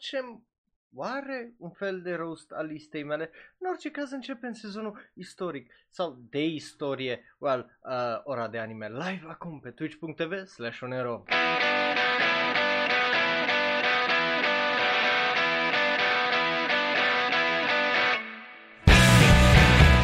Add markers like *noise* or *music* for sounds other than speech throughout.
facem oare un fel de roast al listei mele. În orice caz începem sezonul istoric sau de istorie, well, uh, ora de anime live acum pe twitch.tv slash onero.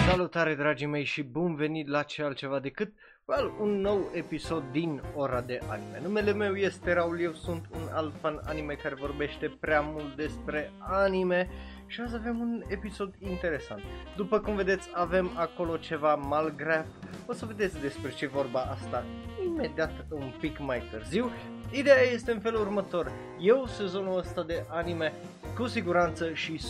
Salutare dragii mei și bun venit la ce altceva decât well, un nou episod din ora de anime. Numele meu este Raul, eu sunt un alt fan anime care vorbește prea mult despre anime și azi avem un episod interesant. După cum vedeți avem acolo ceva malgraf, o să vedeți despre ce vorba asta imediat un pic mai târziu. Ideea este în felul următor, eu sezonul ăsta de anime cu siguranță și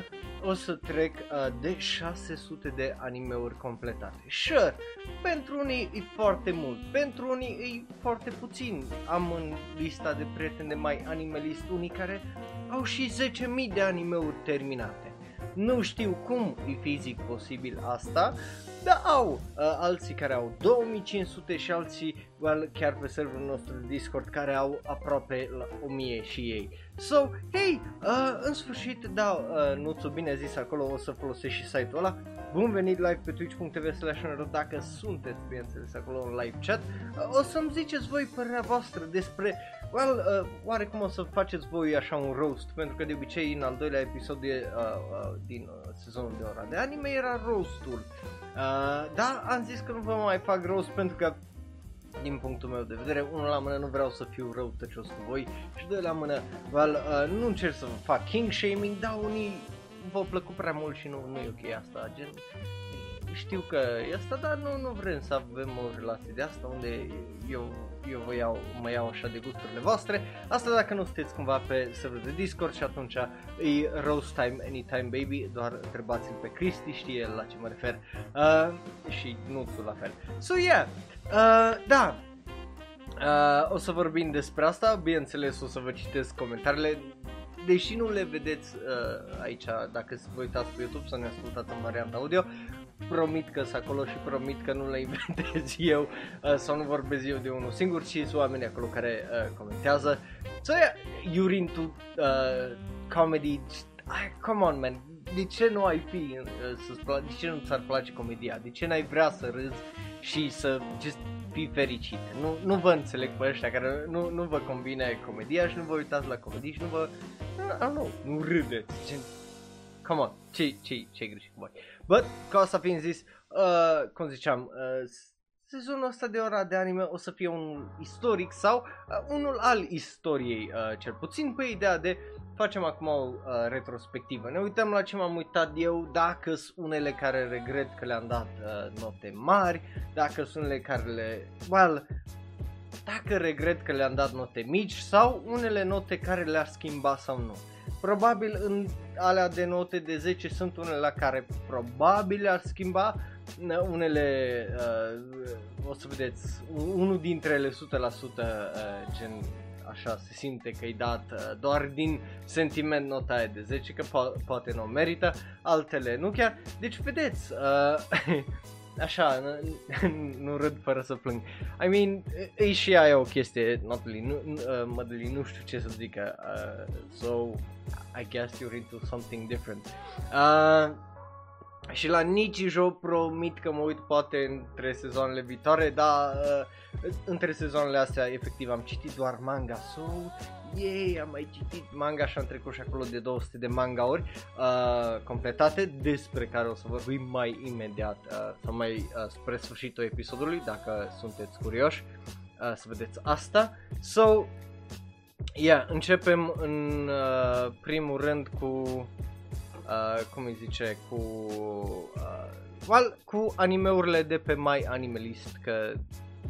100% o să trec uh, de 600 de animeuri completate. Sure, pentru unii e foarte mult, pentru unii e foarte puțin. Am în lista de prieteni de mai animalist unii care au și 10.000 de animeuri terminate. Nu știu cum e fizic posibil asta, dar au uh, alții care au 2500 și alții well, chiar pe serverul nostru de Discord care au aproape la 1000 și ei. So, hey, uh, în sfârșit, da, uh, nu ți bine zis acolo, o să folosești și site-ul ăla. Bun venit live pe twitch.tv slash dacă sunteți, bineînțeles, acolo în live chat. Uh, o să-mi ziceți voi părerea voastră despre, well, uh, oarecum o să faceți voi așa un roast, pentru că de obicei în al doilea episod de, uh, uh, din uh, sezonul de ora de anime era roastul. Uh, da, am zis că nu vă mai fac roast pentru că din punctul meu de vedere, unul la mână nu vreau să fiu rău tăcios cu voi și doi la mână, well, uh, nu încerc să vă fac king shaming, dar unii vă plăcut prea mult și nu, nu e ok asta, gen, știu că e asta, dar nu, nu vrem să avem o relație de asta unde eu, eu vă iau, mă iau așa de gusturile voastre. Asta dacă nu sunteți cumva pe server de Discord și atunci e roast time anytime baby, doar întrebați-l pe Cristi, știe la ce mă refer uh, și nu tu la fel. So yeah, Uh, da, uh, o să vorbim despre asta, bineînțeles o să vă citesc comentariile, deși nu le vedeți uh, aici, dacă vă uitați pe YouTube să ne ascultați în varianta audio, promit că sunt acolo și promit că nu le inventez *laughs* eu uh, sau nu vorbesc eu de unul singur, ci sunt oamenii acolo care uh, comentează. So yeah, you're into uh, comedy, ah, come on man, de ce nu ai fi, uh, să de ce nu ți-ar place comedia, de ce n-ai vrea să râzi și să just fii fericit. Nu, nu vă înțeleg pe ăștia care nu, nu vă combine comedia și nu vă uitați la comedii și nu vă, nu, nu, nu râdeți. Gen, come on, ce, ce, ce greșit cu voi. But, ca asta fiind zis, uh, cum ziceam, uh, sezonul ăsta de ora de anime o să fie un istoric sau uh, unul al istoriei, uh, cel puțin pe ideea de facem acum o uh, retrospectivă. Ne uităm la ce m-am uitat eu, dacă sunt unele care regret că le-am dat uh, note mari, dacă sunt unele care le... Well, dacă regret că le-am dat note mici sau unele note care le-ar schimba sau nu. Probabil în alea de note de 10 sunt unele la care probabil le-ar schimba, unele, uh, o să vedeți, unul dintre ele 100% uh, gen așa se simte că i dat uh, doar din sentiment nota aia de 10, că po- poate nu merită, altele nu chiar. Deci vedeți, uh, *laughs* așa, nu, nu râd fără să plâng. I mean, e și aia o chestie, Natalie, nu, uh, Madeleine, nu știu ce să zic, uh, so I guess you're into something different. Uh, și la Nichijou promit că mă uit poate între sezoanele viitoare, dar uh, între sezoanele astea efectiv am citit doar manga, so yay, am mai citit manga și am trecut și acolo de 200 de mangauri uh, completate despre care o să vorbim mai imediat uh, sau mai uh, spre sfârșitul episodului dacă sunteți curioși uh, să vedeți asta. So, yeah, începem în uh, primul rând cu uh, cum îi zice, cu, uh, well, cu animeurile de pe My Animalist, că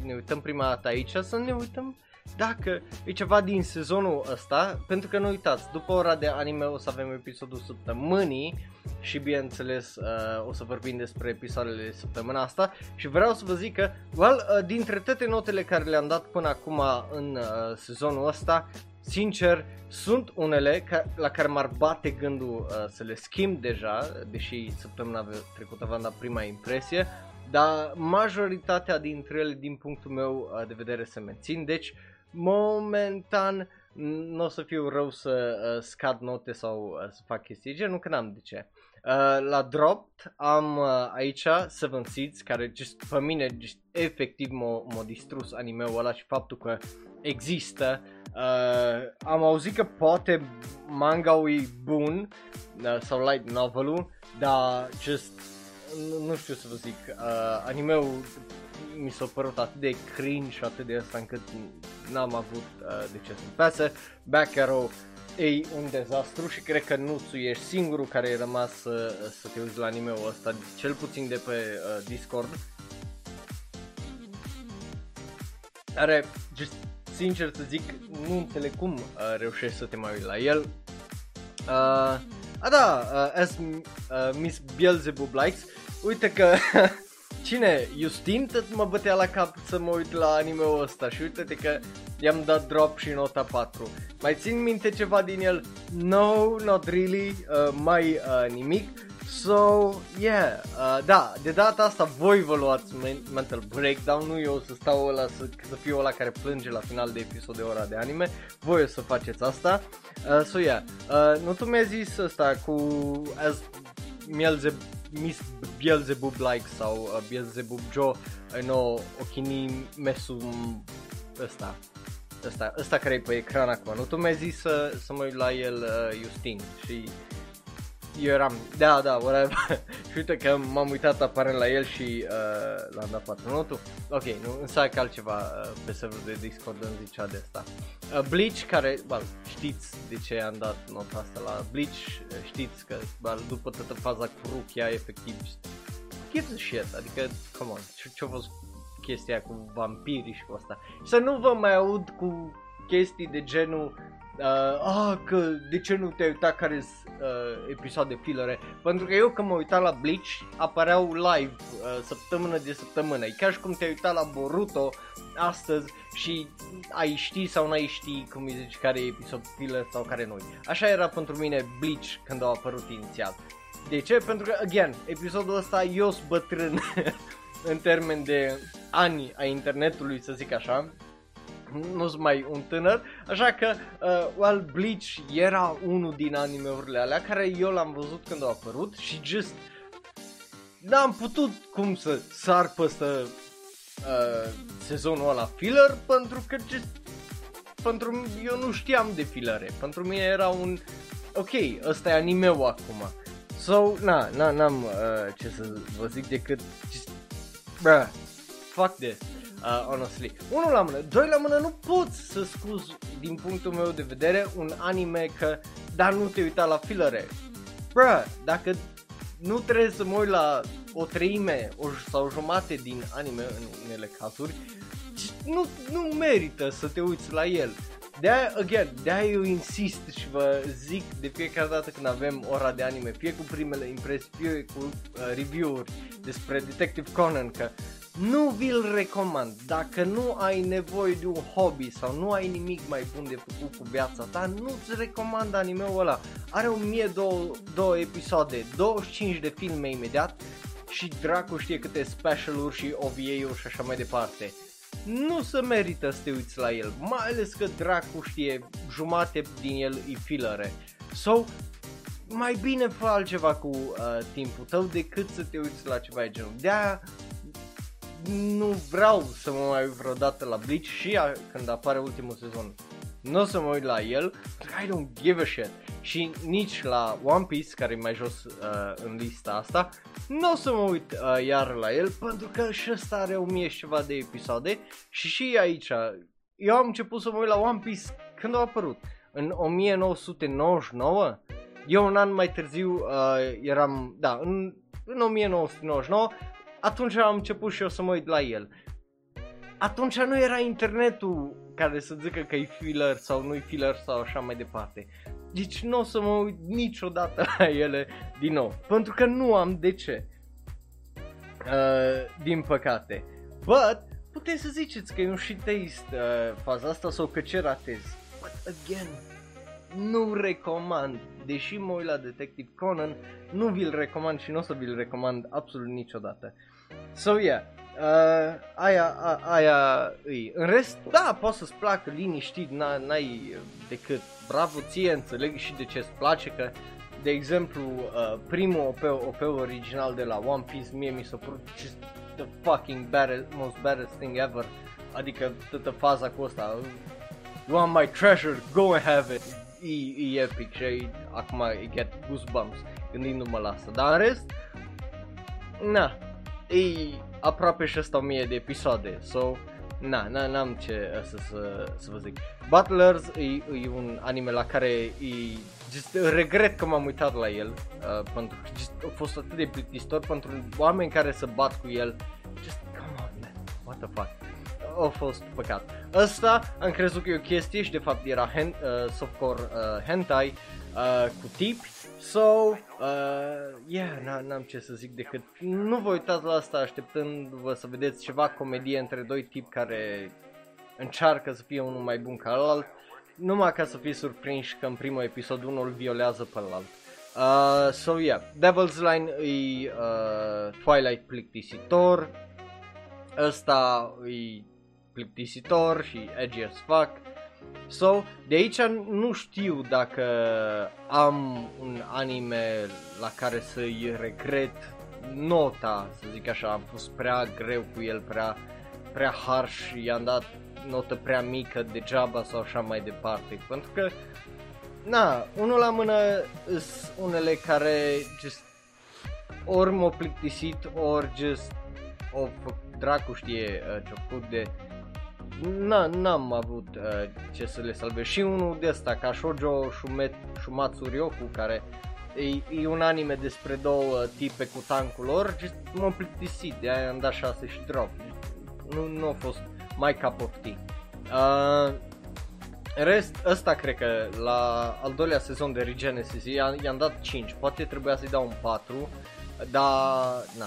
ne uităm prima dată aici, să ne uităm dacă e ceva din sezonul ăsta, pentru că nu uitați, după ora de anime o să avem episodul săptămânii și bineînțeles uh, o să vorbim despre episoadele de săptămâna asta și vreau să vă zic că, well, uh, dintre toate notele care le-am dat până acum în uh, sezonul ăsta, Sincer, sunt unele ca, la care m-ar bate gândul uh, să le schimb deja, deși săptămâna trecută v-am dat prima impresie, dar majoritatea dintre ele, din punctul meu uh, de vedere, se mențin. Deci, momentan, nu o să fiu rău să uh, scad note sau uh, să fac chestii genul, că n-am de ce. Uh, la Dropped am uh, aici Seven Seeds, care just, pe mine just, efectiv m-a, m-a distrus anime-ul ăla și faptul că există. Uh, am auzit că poate manga-ul e bun uh, sau light novel-ul, dar just nu, nu știu să vă zic, uh, anime-ul mi s-a părut atât de cringe și atât de asta încât n-am avut uh, de ce să-mi pasă. Back Arrow e un dezastru și cred că nu tu ești singurul care e rămas să, să te uiți la anime-ul ăsta, cel puțin de pe uh, Discord. Are, just, sincer să zic, nu înțeleg cum uh, reușești să te mai uiți la el. Uh, a da, uh, as uh, Miss Beelzebub likes, uite că *laughs* cine, Justin tot mă bătea la cap să mă uit la anime-ul ăsta și uite că i-am dat drop și nota 4. Mai țin minte ceva din el? No, not really, uh, mai uh, nimic. So, yeah, uh, da, de data asta voi vă luați mental breakdown, nu eu să stau ăla, să, să fiu ăla care plânge la final de episod de ora de anime, voi o să faceți asta. Uh, so, yeah, uh, nu tu mi-ai zis asta cu as Mielze, Miss Beelzebub like sau uh, Beelzebub Joe, I know, Okini Mesu ăsta, ăsta, ăsta care e pe ecran acum, nu tu mi-ai zis să, să mă uit la el uh, Justin și eu eram, da, da, whatever. *laughs* și uite că m-am uitat aparent la el și uh, l-am dat 4 nu tu? Ok, nu, însă că altceva uh, pe serverul de Discord îmi zicea de asta. Uh, Bleach, care, bă, știți de ce am dat nota asta la Bleach, uh, știți că, bă, după toată faza cu Rukia, efectiv, gives a shit, adică, come on, ce-a fost chestia cu vampiri și cu asta. Și să nu vă mai aud cu chestii de genul uh, ah, că de ce nu te-ai uitat care sunt uh, episoade fillere? Pentru că eu când mă uitam la Bleach apăreau live uh, săptămână de săptămână. E ca și cum te-ai uitat la Boruto astăzi și ai ști sau n-ai ști cum îi zici care e episod filler sau care nu Așa era pentru mine Bleach când au apărut inițial. De ce? Pentru că, again, episodul ăsta eu sunt bătrân *laughs* în termen de ani a internetului, să zic așa nu sunt mai un tânăr, așa că uh, well, Bleach era unul din animeurile alea care eu l-am văzut când a apărut și just n-am putut cum să sar peste uh, sezonul ăla filler pentru că just pentru eu nu știam de filere. Pentru mine era un ok, ăsta e animeu acum. So, na, na, n-am uh, ce să vă zic decât just, bruh, fuck this uh, honestly. Unul la mână, doi la mână, nu poți să scuzi din punctul meu de vedere un anime că dar nu te uita la filere. Bruh, dacă nu trebuie să mă uit la o treime o, sau o jumate din anime în unele cazuri, nu, nu merită să te uiți la el. De-aia, again, de-aia eu insist și vă zic de fiecare dată când avem ora de anime, fie cu primele impresii, fie cu uh, review-uri despre Detective Conan, că nu vi-l recomand. Dacă nu ai nevoie de un hobby sau nu ai nimic mai bun de făcut cu viața ta, nu-ți recomand anime-ul ăla. Are 1002 episoade, 25 de filme imediat și dracu știe câte special-uri și OVA-uri și așa mai departe. Nu se merită să te uiți la el, mai ales că dracu știe jumate din el e filere. So, mai bine fă altceva cu uh, timpul tău decât să te uiți la ceva de genul. De-aia nu vreau să mă mai uit vreodată la Bleach și a, când apare ultimul sezon. Nu o să mă uit la el, I don't give a shit. Și nici la One Piece, care e mai jos uh, în lista asta, nu o să mă uit uh, iar la el, pentru că și ăsta are 1000 și ceva de episoade și și aici, eu am început să mă uit la One Piece când a apărut, în 1999, eu un an mai târziu uh, eram, da, în, în 1999 atunci am început și eu să mă uit la el. Atunci nu era internetul care să zică că e filler sau nu e filler sau așa mai departe. Deci nu o să mă uit niciodată *laughs* la ele din nou. Pentru că nu am de ce. Uh, din păcate. But, puteți să ziceți că e un shit taste uh, faza asta sau că ce ratez. But again, nu recomand. Deși mă uit la Detective Conan, nu vi-l recomand și nu o să vi-l recomand absolut niciodată. So yeah, Uh, aia, a, aia îi. În rest, da, poți să-ți placă liniștit, n-ai decât bravo ție, înțeleg și de ce îți place, că de exemplu, uh, primul OP, OP original de la One Piece mie mi s-a părut just the fucking baddest, most baddest thing ever. Adică toată faza cu asta. You want my treasure, go and have it. E, e epic și acum I get goosebumps gândindu-mă la asta. Dar în rest, na, e aproape și asta 1000 de episoade, so, na, na n-am ce să, să, să vă zic. Butlers e, e un anime la care e, just, regret că m-am uitat la el, uh, pentru că just, a fost atât de plictisitor pentru oameni care să bat cu el, just, come on man, what the fuck. A fost păcat. Ăsta am crezut că e o chestie și de fapt era hen, uh, softcore uh, hentai uh, cu tipi So, uh, yeah, n-am ce să zic decât nu vă uitați la asta așteptându-vă să vedeți ceva comedie între doi tipi care încearcă să fie unul mai bun ca alt, numai ca să fii surprinși că în primul episod unul violează pe alt. Uh, so, yeah, Devil's Line e uh, Twilight plictisitor, ăsta e plictisitor și edgy as fuck. So, de aici nu știu dacă am un anime la care să-i regret nota, să zic așa, am fost prea greu cu el, prea, prea harsh, i-am dat notă prea mică degeaba sau așa mai departe, pentru că, na, unul la mână sunt unele care just ori m-au plictisit, ori just o dracu știe uh, ce-a făcut de n-am avut uh, ce să le salvez. Și unul de ăsta, ca Shoujo Shumet, Shumatsu Ryoku, care e, e un anime despre două tipe cu tancul lor, just m-am plictisit, de aia am dat 6 și drop. Nu, nu a fost my cup of tea. Uh, rest, ăsta cred că la al doilea sezon de Regenesis i-am dat 5, poate trebuia să-i dau un 4, dar na,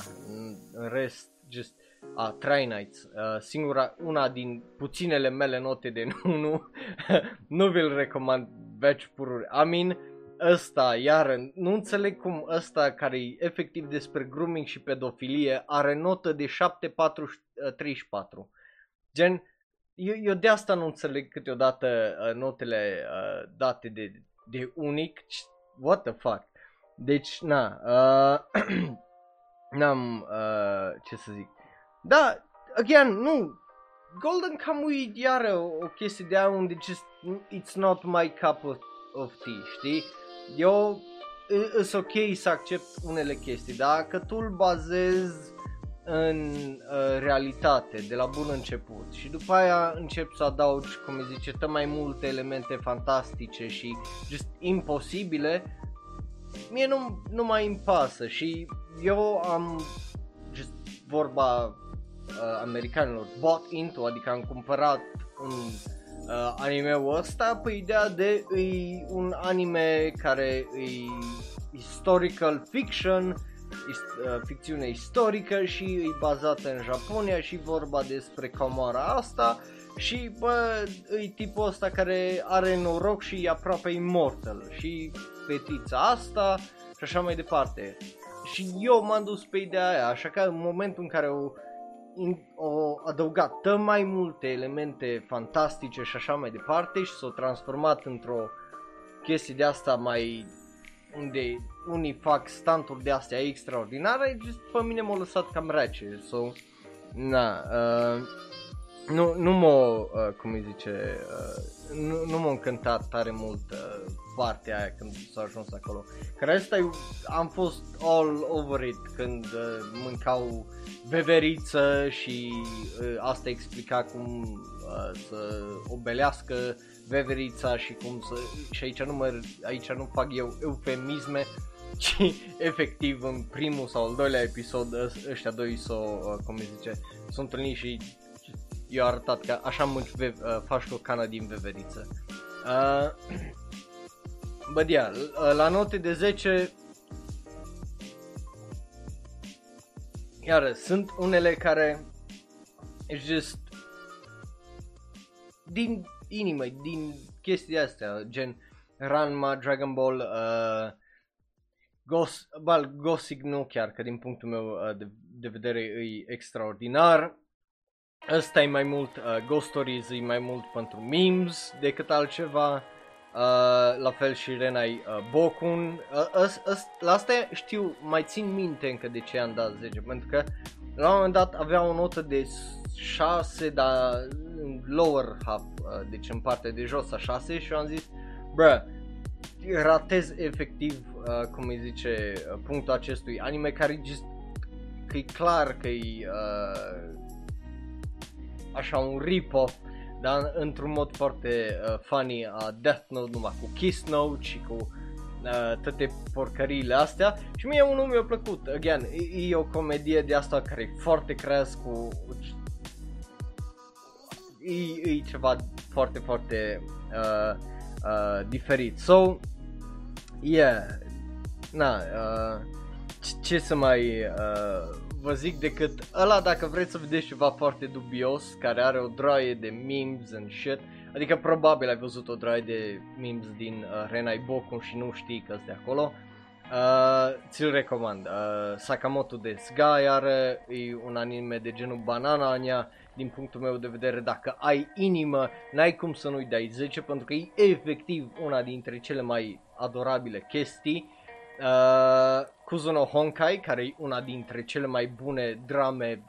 în rest, just a Try Nights, uh, singura, una din puținele mele note de 1, *laughs* nu vi-l recomand veci pururi. I mean, ăsta, iar nu înțeleg cum ăsta care e efectiv despre grooming și pedofilie are notă de 7434. Gen, eu, eu de asta nu înțeleg câteodată uh, notele uh, date de, de unic. What the fuck? Deci, na, uh, *clears throat* n-am, uh, ce să zic, da, again, nu, Golden Kamuy iară o chestie de aia unde just, it's not my cup of, of tea, știi? Eu, e ok să accept unele chestii, dar că tu îl bazezi în uh, realitate de la bun început și după aia încep să adaugi, cum îi zice, tot mai multe elemente fantastice și just imposibile, mie nu, nu mai îmi pasă și eu am just vorba uh, americanilor. Bought into, adică am cumpărat un uh, anime-ul ăsta. Pe ideea de e un anime care e historical fiction, ist, uh, ficțiune istorică și e bazată în Japonia și vorba despre comoara asta. Și bă, e tipul ăsta care are noroc și e aproape immortal. Și fetița asta și așa mai departe. Și eu m-am dus pe ideea aia, așa că în momentul în care o o adăugat tă mai multe elemente fantastice și așa mai departe și s-au transformat într-o chestie de asta mai unde unii fac stanturi de astea extraordinare, just pe mine m-a lăsat cam rece, so, na, uh, nu, nu m-a, uh, cum îi zice, uh, nu, nu m-a încântat tare mult uh, partea aia când s-a ajuns acolo. Care asta am fost all over it când uh, mâncau veveriță și uh, asta explica cum uh, să obelească veverița și cum să, și aici nu, mă, aici nu fac eu eufemisme, *laughs* ci efectiv în primul sau al doilea episod ăștia doi s-o, uh, cum zice, sunt întâlnit și i-a arătat că așa mânci ve- uh, faci cu o cană din veveriță. Uh, bă, dia, la note de 10 Iar sunt unele care just din inimă, din chestii astea, gen Ranma, Dragon Ball, uh, Gos, bal, Gothic nu chiar, că din punctul meu uh, de, de vedere e extraordinar. Ăsta e mai mult, uh, Ghost Stories e mai mult pentru memes decât altceva. Uh, la fel și Renai uh, Bokun. Uh, as, as, la asta știu, mai țin minte încă de ce am dat 10, pentru că la un moment dat avea o notă de 6, dar în lower half, uh, deci în partea de jos a 6 și eu am zis, bă, ratez efectiv, uh, cum îi zice, uh, punctul acestui anime care just, că e clar că e uh, așa un rip-off, dar într-un mod foarte uh, funny a Death Note numai cu Kiss Note și cu uh, toate porcăriile astea și mie unul mi-a plăcut, again, e, e o comedie de asta care e foarte creas cu e, e ceva foarte, foarte uh, uh, diferit. So, yeah, na, uh, ce să mai uh, vă zic decât ăla dacă vreți să vedeți ceva foarte dubios, care are o droaie de memes and shit, adică probabil ai văzut o droaie de memes din uh, Renai Boku și nu știi că de acolo, uh, ți-l recomand. Uh, Sakamoto de Sky are, e un anime de genul Banana Anya, din punctul meu de vedere, dacă ai inimă, n-ai cum să nu-i dai 10 pentru că e efectiv una dintre cele mai adorabile chestii. Uh, Kuzuno Honkai, care e una dintre cele mai bune drame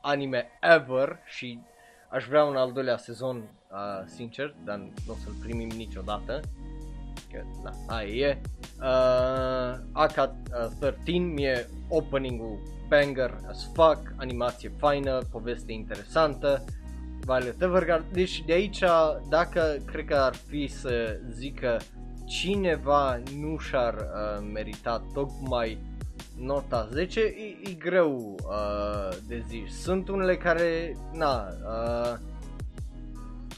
anime ever și aș vrea un al doilea sezon, uh, sincer, dar nu o să-l primim niciodată. Că, da, aia e. Uh, Aka uh, 13 mie opening-ul banger as fuck, animație faină, poveste interesantă, Violet Evergarden. Deci de aici, dacă cred că ar fi să zică cineva nu și-ar uh, merita tocmai nota 10, e, e greu uh, de zis. Sunt unele care, na, uh,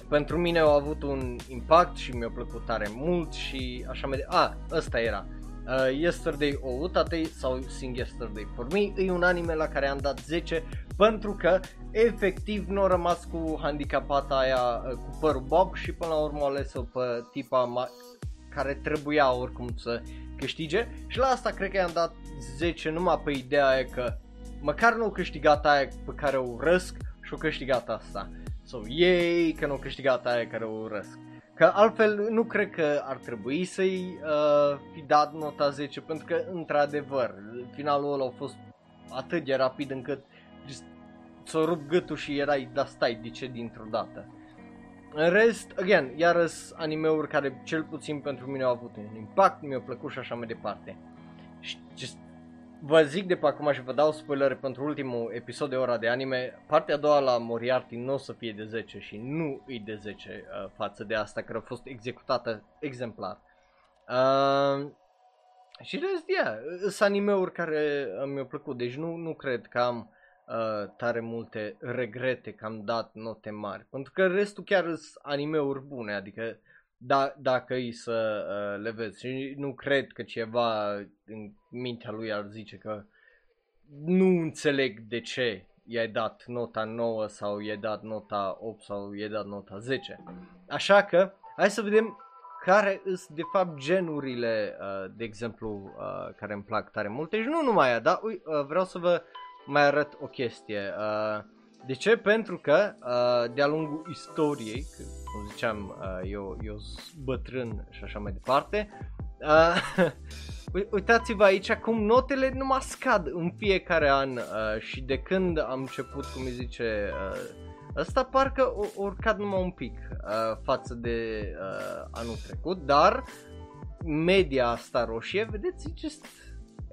pentru mine au avut un impact și mi-a plăcut tare mult și așa mai de... A, ah, ăsta era. Uh, Yesterday o Utate sau Sing Yesterday for Me e un anime la care am dat 10 pentru că efectiv nu a rămas cu handicapata aia uh, cu părul bob și până la urmă a ales-o pe tipa ma- care trebuia oricum să câștige și la asta cred că i-am dat 10 numai pe ideea aia că măcar nu au câștigat aia pe care o urăsc și au câștigat asta. So, yay că nu au câștigat aia care o urăsc. Că altfel nu cred că ar trebui să-i uh, fi dat nota 10 pentru că într-adevăr finalul ăla a fost atât de rapid încât ți-o rup gâtul și erai, da stai, de ce dintr-o dată. În rest, again, iarăs animeuri care cel puțin pentru mine au avut un impact, mi-au plăcut și așa mai departe. Și just, vă zic de pe acum și vă dau spoilere pentru ultimul episod de ora de anime, partea a doua la Moriarty nu o să fie de 10 și nu e de 10 uh, față de asta care a fost executată exemplar. Uh, și rest, yeah, sunt animeuri care uh, mi-au plăcut, deci nu, nu cred că am uh, tare multe regrete că am dat note mari. Pentru că restul chiar sunt animeuri bune, adică da, dacă îi să uh, le vezi. Și nu cred că ceva în mintea lui ar zice că nu înțeleg de ce i-ai dat nota 9 sau i-ai dat nota 8 sau i-ai dat nota 10. Așa că, hai să vedem care sunt de fapt genurile, uh, de exemplu, uh, care îmi plac tare mult. Deci nu numai aia, dar ui, uh, vreau să vă mai arăt o chestie. Uh, de ce? Pentru că uh, de-a lungul istoriei, că, cum ziceam, uh, eu, eu sunt bătrân și așa mai departe, uh, *laughs* uitați-vă aici cum notele nu mă scad în fiecare an uh, și de când am început, cum îi zice, uh, ăsta parcă o, urcat numai un pic uh, față de uh, anul trecut, dar media asta roșie, vedeți, just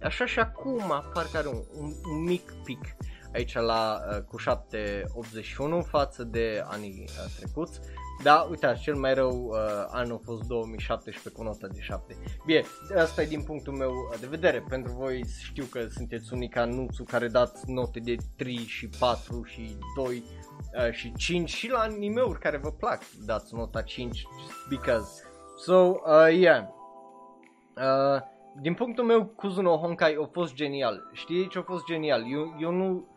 Așa și acum parcă are un, un, un mic pic aici la uh, cu 781 față de anii uh, trecuți. Da, uitați, cel mai rău uh, an a fost 2017 cu nota de 7. Bine, asta e din punctul meu de vedere. Pentru voi știu că sunteți unii ca Nuțu care dați note de 3 și 4 și 2 uh, și 5 și la animeuri care vă plac dați nota 5 just because. So, uh, yeah. Uh, din punctul meu, Kuzuno Honkai a fost genial. Știi ce a fost genial? Eu, eu nu,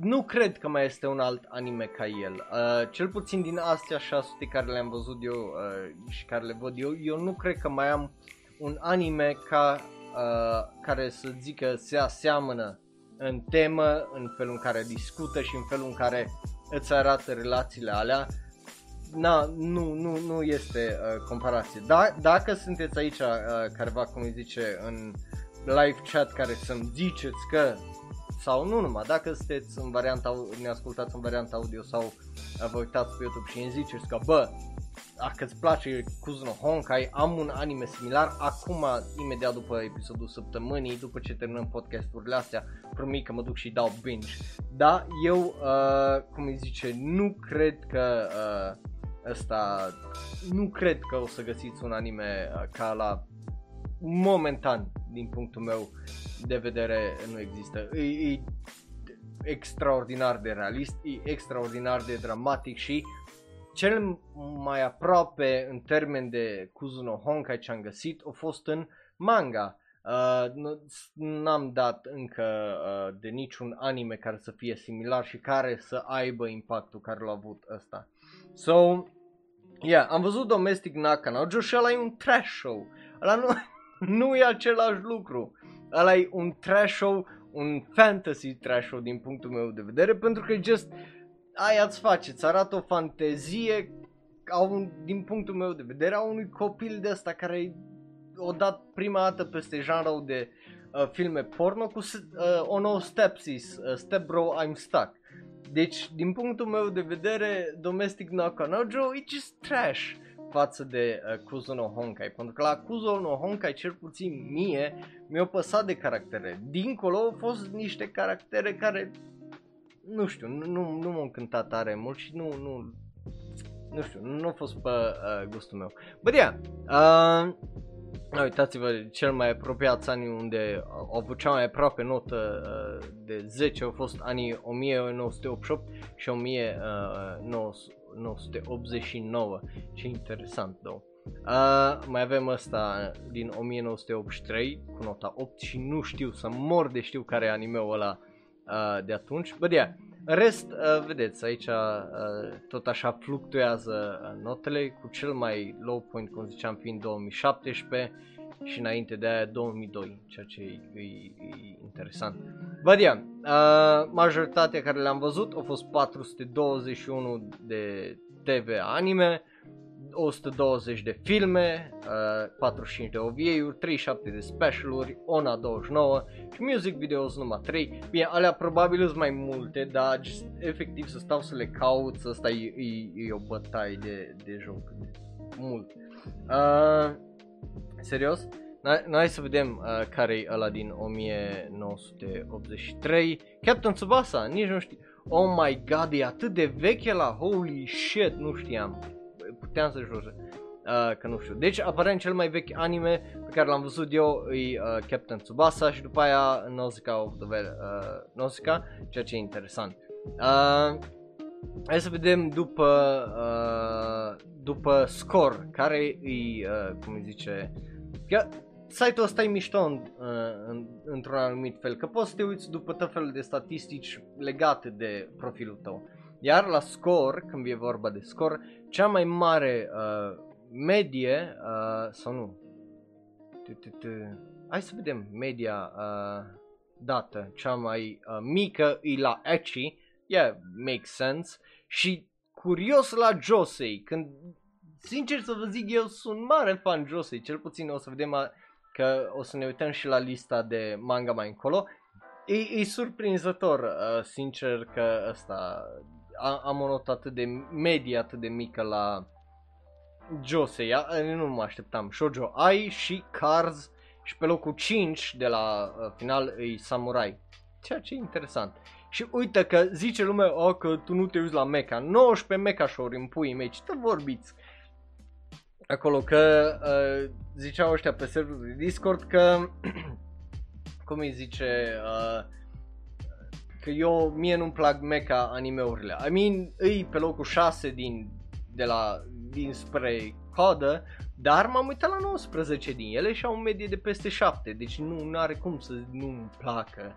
nu cred că mai este un alt anime ca el. Uh, cel puțin din astea 600 care le-am văzut eu uh, și care le văd eu, eu nu cred că mai am un anime ca uh, care să zică se aseamănă în temă, în felul în care discută și în felul în care îți arată relațiile alea, na, nu, nu, nu este uh, comparație. Da, dacă sunteți aici uh, careva, cum îi zice, în live chat care să-mi ziceți că sau nu numai, dacă sunteți în varianta, ne ascultați în varianta audio sau uh, vă uitați pe YouTube și îmi ziceți că bă, dacă îți place Kuzuno Honkai, am un anime similar, acum, imediat după episodul săptămânii, după ce terminăm podcasturile astea, promit că mă duc și dau binge. Da, eu, uh, cum îi zice, nu cred că uh, ăsta, nu cred că o să găsiți un anime uh, ca la momentan, din punctul meu de vedere, nu există. E, e extraordinar de realist, e extraordinar de dramatic și cel mai aproape în termen de Kuzuno Honkai ce am găsit a fost în manga. Uh, n-am dat încă uh, de niciun anime care să fie similar și care să aibă impactul care l-a avut ăsta. So, yeah, am văzut Domestic Nakanojo și ăla e un trash show. Ăla nu, *laughs* nu e același lucru. Ăla e un trash show, un fantasy trash show din punctul meu de vedere, pentru că e just aia îți face, îți arată o fantezie a un, din punctul meu de vedere a unui copil de ăsta care o dat prima dată peste genre de uh, filme porno cu uh, o nouă stepsis, uh, Step Bro I'm Stuck. Deci, din punctul meu de vedere, Domestic Nakanojo e just trash față de uh, Kuzuno Honkai, pentru că la Kuzuno Honkai, cel puțin mie, mi-au păsat de caractere. Dincolo au fost niște caractere care nu știu, nu, nu m-a încântat tare mult și nu, nu, nu știu, nu a fost pe uh, gustul meu. Bă, yeah, uh, uitați-vă, cel mai apropiat ani unde au avut cea mai aproape notă uh, de 10 au fost anii 1988 și 1989. Ce interesant, două. Uh, mai avem asta din 1983 cu nota 8 și nu știu să mor de știu care e animeul ăla uh, de atunci. Bă, yeah. În rest, uh, vedeți, aici uh, tot așa fluctuează uh, notele, cu cel mai low point, cum ziceam, fiind 2017 și înainte de aia 2002, ceea ce e, e, e interesant. Bă, yeah, uh, majoritatea care le-am văzut au fost 421 de TV anime, 120 de filme, uh, 45 de OVA-uri, 37 de specialuri, ONA 29 și music videos numai 3. Bine, alea probabil sunt mai multe, dar just, efectiv să stau să le caut, asta e, e, e o bătaie de, de joc. Mult. Uh, serios? Noi să vedem uh, care e ăla din 1983. Captain Tsubasa, nici nu știu. Oh my god, e atât de veche la holy shit, nu știam puteam să jure. Uh, că nu știu. Deci, aparent cel mai vechi anime pe care l-am văzut eu e uh, Captain Tsubasa și după aia Nausicaa of the uh, Nausicaa, ceea ce e interesant. Uh, hai să vedem după uh, după score, care e, uh, cum îi zice, că site-ul ăsta e mișto în, uh, în, într-un anumit fel, că poți să te uiți după tot felul de statistici legate de profilul tău. Iar la score, când e vorba de score, cea mai mare uh, medie, uh, sau nu, hai să vedem media uh, dată, cea mai uh, mică e la Echi, yeah, makes sense, și curios la Josei, când, sincer să vă zic, eu sunt mare fan Josei, cel puțin o să vedem a, că o să ne uităm și la lista de manga mai încolo, e, e surprinzător, uh, sincer, că ăsta am o notă atât de medie, atât de mică la Josei, nu mă așteptam, Shoujo Ai și Cars și pe locul 5 de la uh, final e Samurai, ceea ce e interesant. Și uite că zice lumea, oh, că tu nu te uiți la mecha, 19 mecha show în puii mei, ce te vorbiți? Acolo că uh, ziceau ăștia pe serverul de Discord că, *clears throat* cum îi zice, uh, că eu, mie nu-mi plac mecha animeurile. I mean, îi pe locul 6 din, de la, din spre codă, dar m-am uitat la 19 din ele și au o medie de peste 7, deci nu are cum să nu-mi placă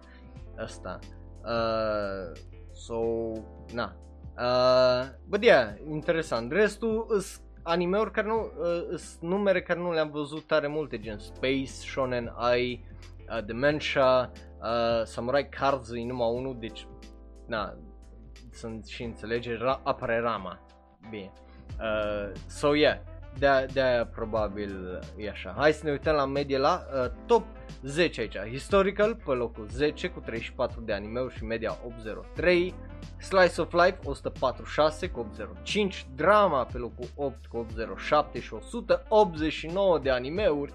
asta. Uh, so, na. Uh, but yeah, interesant. Restul îs anime-uri care nu, uh, sunt numere care nu le-am văzut tare multe, gen Space, Shonen Ai, uh, Dementia, uh, Samurai Cards e numai unul, deci, na, sunt și înțelege, ra- apare Rama, bine. Uh, so, yeah, de, de aia probabil e așa. Hai să ne uităm la medie la uh, top 10 aici. Historical pe locul 10 cu 34 de anime și media 803. Slice of Life 146 cu 805. Drama pe locul 8 cu 807 și 189 de animeuri.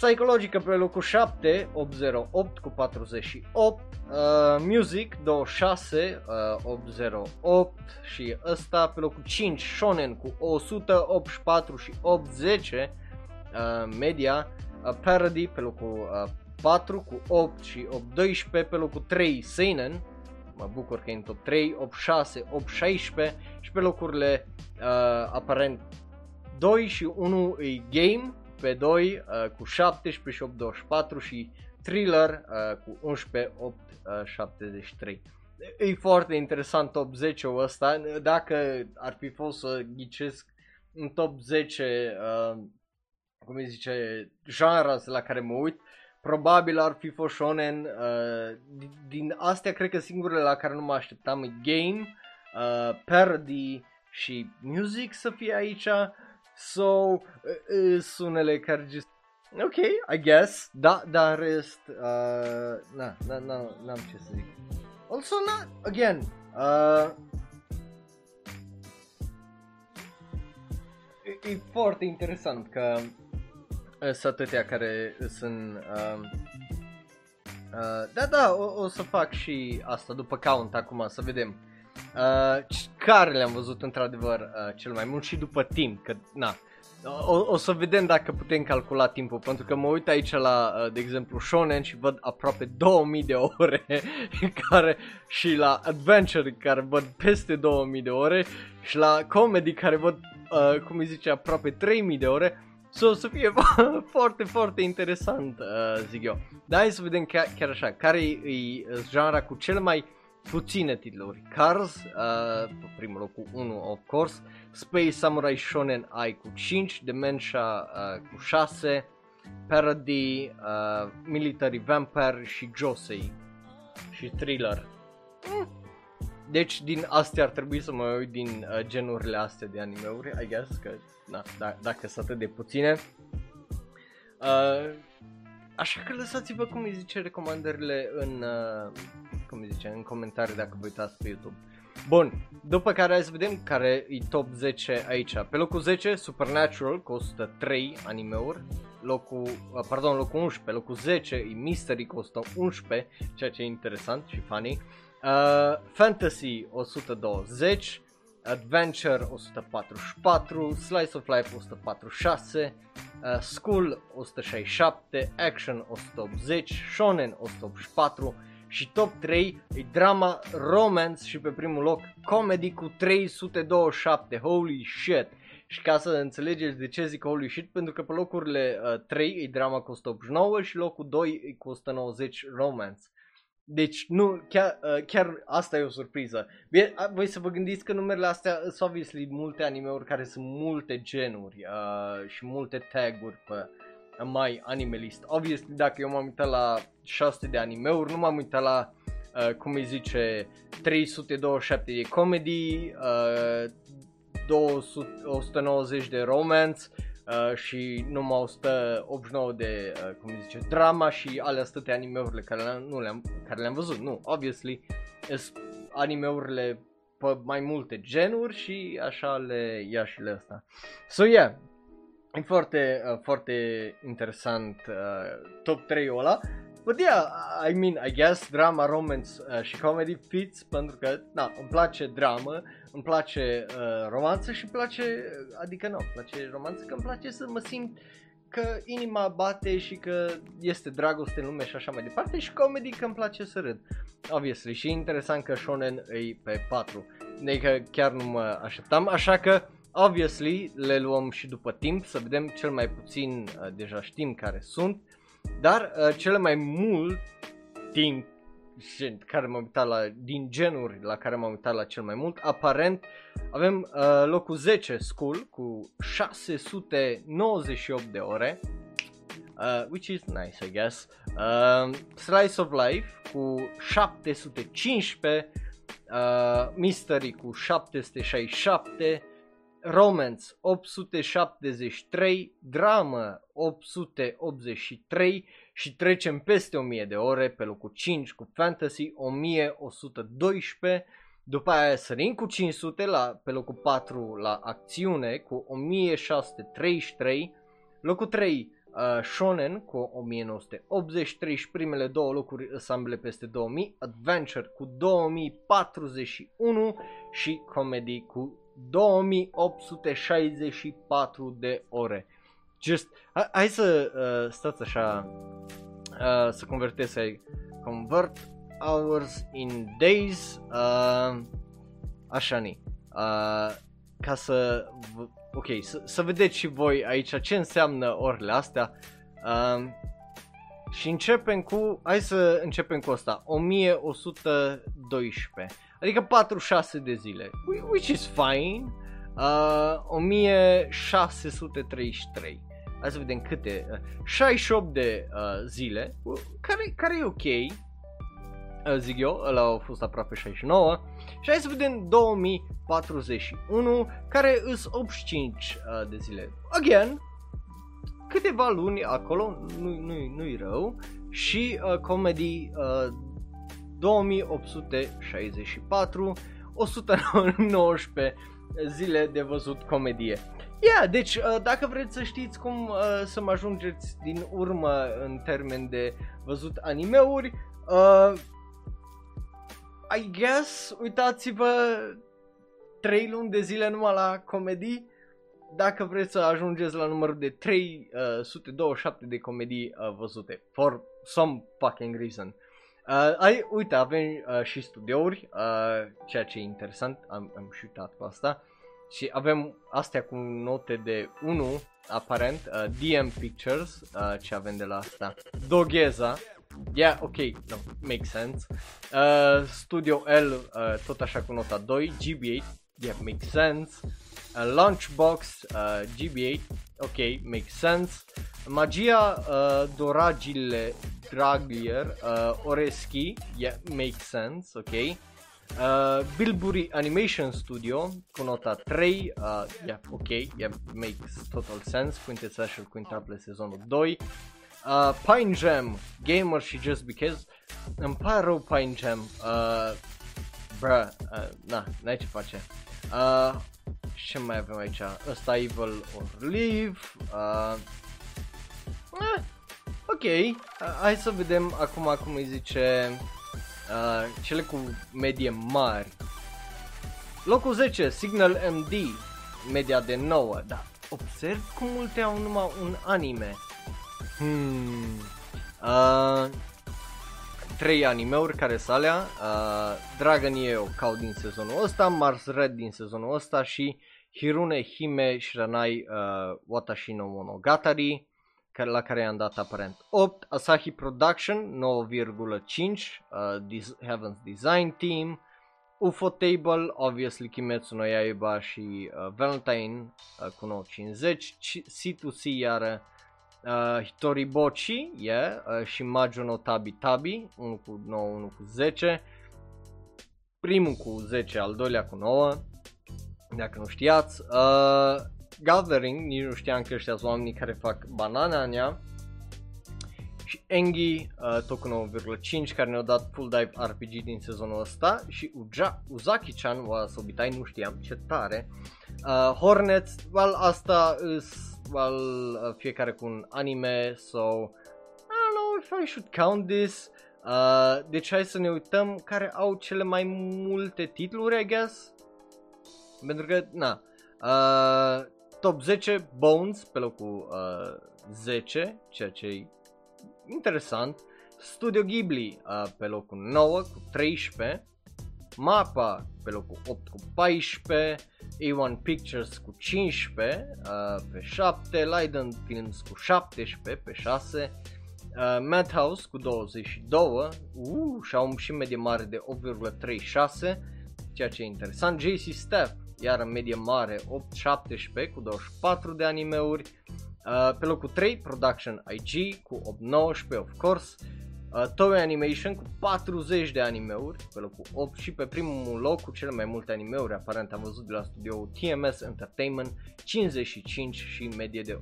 Psychologică pe locul 7, 808 cu 48, uh, Music 26, uh, 808 și ăsta pe locul 5, Shonen cu 184 și 810, uh, Media, uh, Parody pe locul uh, 4 cu 8 și 812, pe locul 3, Seinen, mă bucur că e în top 3, 86, 816 și pe locurile uh, aparent 2 și 1 e Game, pe 2 uh, cu 17 și 8, 24 și Thriller uh, cu 11, 8, uh, 73. E foarte interesant top 10 ul ăsta, dacă ar fi fost să ghicesc în top 10, uh, cum îi zice, genres la care mă uit, probabil ar fi fost shonen, uh, din astea cred că singurele la care nu mă așteptam e game, uh, parody și music să fie aici, So, uh, uh, unele care just Ok, I guess, da, dar rest, uh, na, na, na, n-am ce să zic. Also, na, again, uh, e, e foarte interesant că uh, sunt atâtea care sunt, uh, uh, da, da, o, o să fac și asta după count acum, să vedem. Uh, care le-am văzut într-adevăr uh, cel mai mult și după timp, că na, o, o să vedem dacă putem calcula timpul, pentru că mă uit aici la, uh, de exemplu, Shonen și văd aproape 2000 de ore *laughs* care, și la Adventure care văd peste 2000 de ore și la Comedy care văd, uh, cum îi zice, aproape 3000 de ore. So, o să fie *laughs* foarte, foarte interesant, uh, zic eu. Dar hai să vedem chiar, chiar așa, care e, e genre cu cel mai puține titluri. Cars, uh, pe primul loc cu 1, of course, Space Samurai Shonen Ai cu 5, Dementia uh, cu 6, Parody, uh, Military Vampire și Josei și Thriller. Mm. Deci din astea ar trebui să mă uit din uh, genurile astea de animeuri, I guess, că na, da, dacă sunt atât de puține. Uh, așa că lăsați-vă cum îi zice recomandările în, uh, cum îi zice, în comentarii dacă vă uitați pe YouTube. Bun, după care hai să vedem care e top 10 aici. Pe locul 10, Supernatural, cu 103 animeuri. Locul, uh, pardon, locul 11, locul 10 e Mystery, cu 111, ceea ce e interesant și funny. Uh, Fantasy 120, Adventure 144, Slice of Life 146, uh, School 167, Action 180, Shonen 184, și top 3 e drama romance și pe primul loc comedy cu 327, holy shit. Și ca să înțelegeți de ce zic holy shit, pentru că pe locurile uh, 3 e drama cu 189 și locul 2 e cu 190 romance. Deci nu, chiar, uh, chiar asta e o surpriză. Bine, voi să vă gândiți că numerele astea sunt obviously multe animeuri care sunt multe genuri uh, și multe taguri pe mai animalist. Obviously, dacă eu m-am uitat la 600 de animeuri, nu m-am uitat la, uh, cum îi zice, 327 de comedy, uh, 200, 190 de romance uh, și numai 189 de, uh, cum îi zice, drama și alea stăte animeurile care le-am, nu le-am, care le-am văzut. Nu, obviously, animeurile pe mai multe genuri și așa le ia și le asta. So yeah, E foarte, uh, foarte interesant uh, top 3 ăla. But yeah, I mean, I guess drama, romance uh, și comedy fits pentru că, na, îmi place dramă, îmi place uh, romanță și îmi place, adică nu, îmi place romanță, că îmi place să mă simt că inima bate și că este dragoste în lume și așa mai departe și comedy că îmi place să râd. Obviously, și interesant că shonen e pe 4. Adică chiar nu mă așteptam, așa că Obviously, le luăm și după timp să vedem cel mai puțin, uh, deja știm care sunt, dar uh, cel mai mult timp gen, care m-am uitat la, din genuri la care m-am uitat la cel mai mult. Aparent avem uh, locul 10 School cu 698 de ore. Uh, which is nice, I guess. Uh, Slice of Life cu 715, uh, Mystery cu 767, Romance 873, Drama 883 și trecem peste 1000 de ore pe locul 5 cu Fantasy 1112. După aia sărim cu 500 la, pe locul 4 la acțiune cu 1633. Locul 3 uh, Shonen cu 1983 și primele două locuri ambele peste 2000, Adventure cu 2041 și Comedy cu 2864 de ore. Just, hai, hai să uh, stați așa, uh, să convertez, să convert hours in days, uh, așa ni, uh, ca să, ok, să, să vedeți și voi aici ce înseamnă orele astea. Uh, și începem cu, hai să începem cu asta, 1112. Adică 46 de zile, which is fine. Uh, 1633. Hai să vedem câte. Uh, 68 de uh, zile, care, care e ok. Uh, zic eu, ăla au fost aproape 69. Și hai să vedem 2041, care îs 85 uh, de zile. Again, câteva luni acolo, nu, nu, nu-i rău. Și uh, comedy uh, 2864, 119 zile de văzut comedie. Yeah, deci uh, dacă vreți să știți cum uh, să mă ajungeți din urmă în termen de văzut animeuri, uh, I guess, uitați-vă 3 luni de zile numai la comedii dacă vreți să ajungeți la numărul de 327 uh, de comedii uh, văzute for some fucking reason. Uh, ai, uite, avem uh, și studiouri, uh, ceea ce e interesant, am, am și uitat pe asta. Și avem astea cu note de 1, aparent, uh, DM Pictures, uh, ce avem de la asta. Dogheza, yeah, ok, no, makes sense. Uh, Studio L, uh, tot așa cu nota 2, GB8, yeah, makes sense. Uh, Launchbox, uh, GB8, ok, makes sense. Magia uh, Doragile Draglier, uh, Oreski, yeah, makes sense, ok. Uh, Bilbury Animation Studio cu nota 3, uh, yeah, ok, yeah, makes total sense, Quintessential Quintuple sezonul 2. Uh, Pine Jam, Gamer și Just Because, îmi pare rău Pine Jam, uh, bruh, uh, na, n-ai ce face. Uh, ce mai avem aici? Ăsta Evil or Live, uh, eh, ok, uh, hai să vedem acum cum îi zice uh, cele cu medie mari. Locul 10, Signal MD, media de 9, da. Observ cum multe au numai un anime. Hmm. Uh, trei animeuri care sunt alea, uh, Dragon Eo Cow din sezonul ăsta, Mars Red din sezonul ăsta și Hirune Hime Shiranai uh, Watashi no Monogatari care, la care i-am dat aparent 8, Asahi Production 9,5, uh, Dis- Heaven's Design Team, UFO Table, obviously Kimetsu no Yaiba și uh, Valentine uh, cu 9,50, C2C iară uh, Hitoribochi, yeah, uh, și Majo no Tabi Tabi, 1 cu 9, 1 cu 10, primul cu 10, al doilea cu 9, dacă nu știați. Uh, Gathering, nici nu știam că ăștia sunt oamenii care fac banana în ea. Și Engi, uh, tot cu 9,5, care ne-au dat full dive RPG din sezonul ăsta. Și Uja, Uzaki-chan, wa Sobitai, nu știam, ce tare. Uh, Hornets, well, asta is, well, uh, fiecare cu un anime, so I don't know if I should count this. Uh, deci hai să ne uităm care au cele mai multe titluri, I guess. Pentru că, na, uh, top 10 Bones pe locul uh, 10, ceea ce e interesant. Studio Ghibli uh, pe locul 9 cu 13. Mapa pe locul 8 cu 14, A1 Pictures cu 15 uh, pe 7, Leiden Films cu 17 pe 6, Uh, Madhouse cu 22, uh, și au și medie mare de 8,36, ceea ce e interesant. JC Staff, iar în medie mare 8,17 cu 24 de animeuri. Uh, pe locul 3, Production IG cu 8,19, of course. Uh, Toei Animation cu 40 de animeuri pe locul 8 și pe primul loc cu cele mai multe animeuri, aparent am văzut de la studioul TMS Entertainment, 55 și medie de 8,13.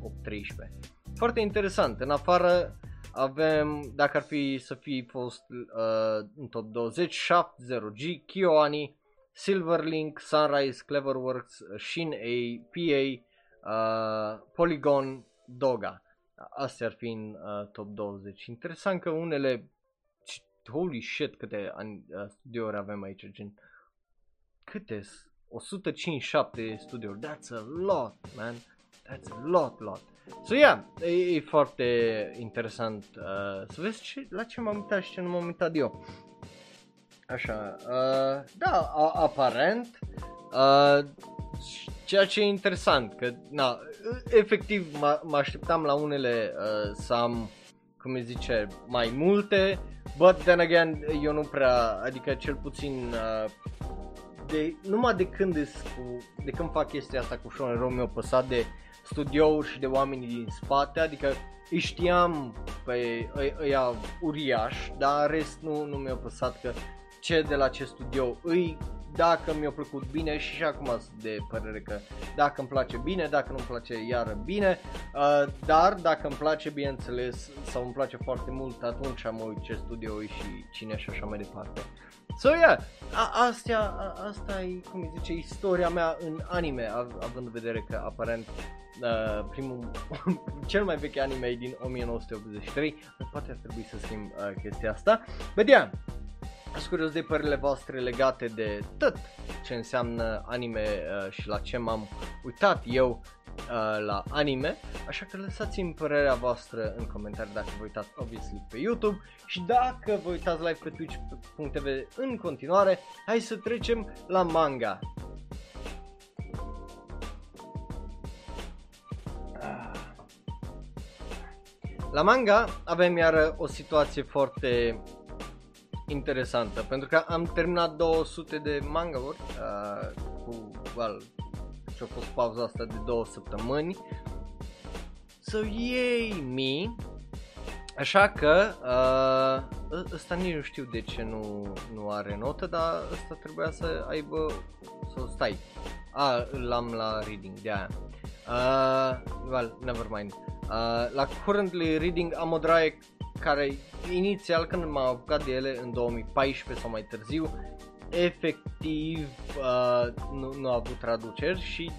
Foarte interesant, în afară avem, dacă ar fi să fi fost uh, în top 20, 7-0G, KyoAni, Silverlink, Sunrise, Cleverworks, Shin A, PA, uh, Polygon, Doga. Astea ar fi în uh, top 20. Interesant că unele, holy shit câte uh, studiouri avem aici, gen, câte 157 studiouri, that's a lot, man, that's a lot, lot. So, yeah, e, e foarte interesant uh, să vezi ce, la ce m-am uitat și ce nu m-am uitat eu. Așa, uh, da, a, aparent, uh, ceea ce e interesant, că, na, efectiv mă așteptam la unele uh, să am, cum îi zice, mai multe, but then again, eu nu prea, adică cel puțin uh, de, numai de când, cu, de când fac chestia asta cu Sean Romeo păsat de studiouri și de oamenii din spate, adică îi știam pe ăia uriaș, dar rest nu, nu mi-a păsat că ce de la ce studio îi dacă mi-a plăcut bine și, și acum sunt de părere că dacă îmi place bine, dacă nu îmi place iară bine, uh, dar dacă îmi place bineînțeles sau îmi place foarte mult atunci am uit ce studio și cine și așa mai departe. So, yeah, a- astea, a- asta e, cum îi zice, istoria mea în anime, av- având în vedere că aparent uh, primul, *laughs* cel mai vechi anime e din 1983, poate ar trebui să schimb uh, chestia asta. But yeah, sunt curios de părerile voastre legate de tot ce înseamnă anime uh, și la ce m-am uitat eu uh, la anime, așa că lăsați-mi părerea voastră în comentarii dacă vă uitați obviously pe YouTube. Și dacă vă uitați live pe twitch.tv în continuare, hai să trecem la manga. La manga avem iar o situație foarte interesantă pentru că am terminat 200 de manga-uri uh, cu, well, și a fost pauza asta de două săptămâni. So, yay me! Așa că, uh, ă, ăsta nici nu știu de ce nu, nu are notă, dar ăsta trebuia să aibă, să stai. A, l-am la reading, de aia. Uh, well, never mind. Uh, la currently reading am o draie care inițial când m-am apucat de ele în 2014 sau mai târziu, efectiv uh, nu, nu a avut traduceri și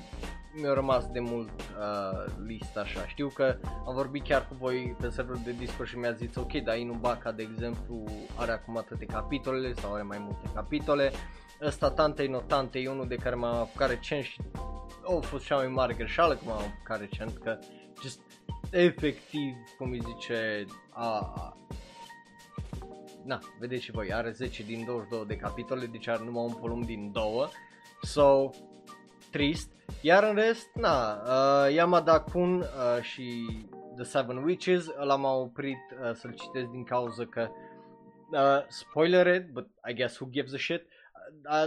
mi-a rămas de mult uh, lista așa. Știu că am vorbit chiar cu voi pe serverul de Discord și mi-a zis ok, dar Inubaca de exemplu are acum atâtea capitole sau are mai multe capitole. Ăsta Tantei no Tante e unul de care m-am apucat recent și oh, a fost cea mai mare greșeală că m-am apucat recent că just efectiv, cum îi zice, a, a. Na, vedeți și voi, are 10 din 22 de capitole, deci are numai un volum din 2, so, trist. Iar în rest, na, uh, Yamada Kun uh, și The Seven Witches, ăla m-a oprit uh, să-l citesc din cauza că uh, spoiler but I guess who gives a shit